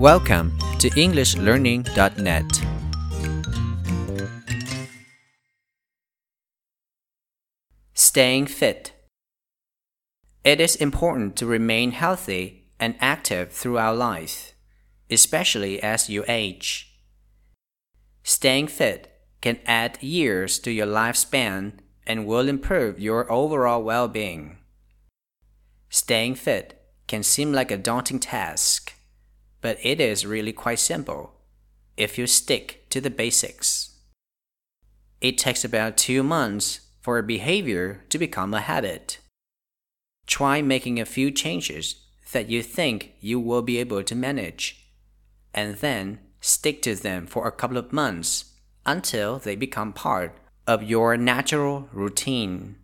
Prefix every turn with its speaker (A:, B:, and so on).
A: Welcome to EnglishLearning.net. Staying fit. It is important to remain healthy and active throughout life, especially as you age. Staying fit can add years to your lifespan and will improve your overall well being. Staying fit can seem like a daunting task, but it is really quite simple if you stick to the basics. It takes about two months for a behavior to become a habit. Try making a few changes that you think you will be able to manage, and then stick to them for a couple of months until they become part of your natural routine.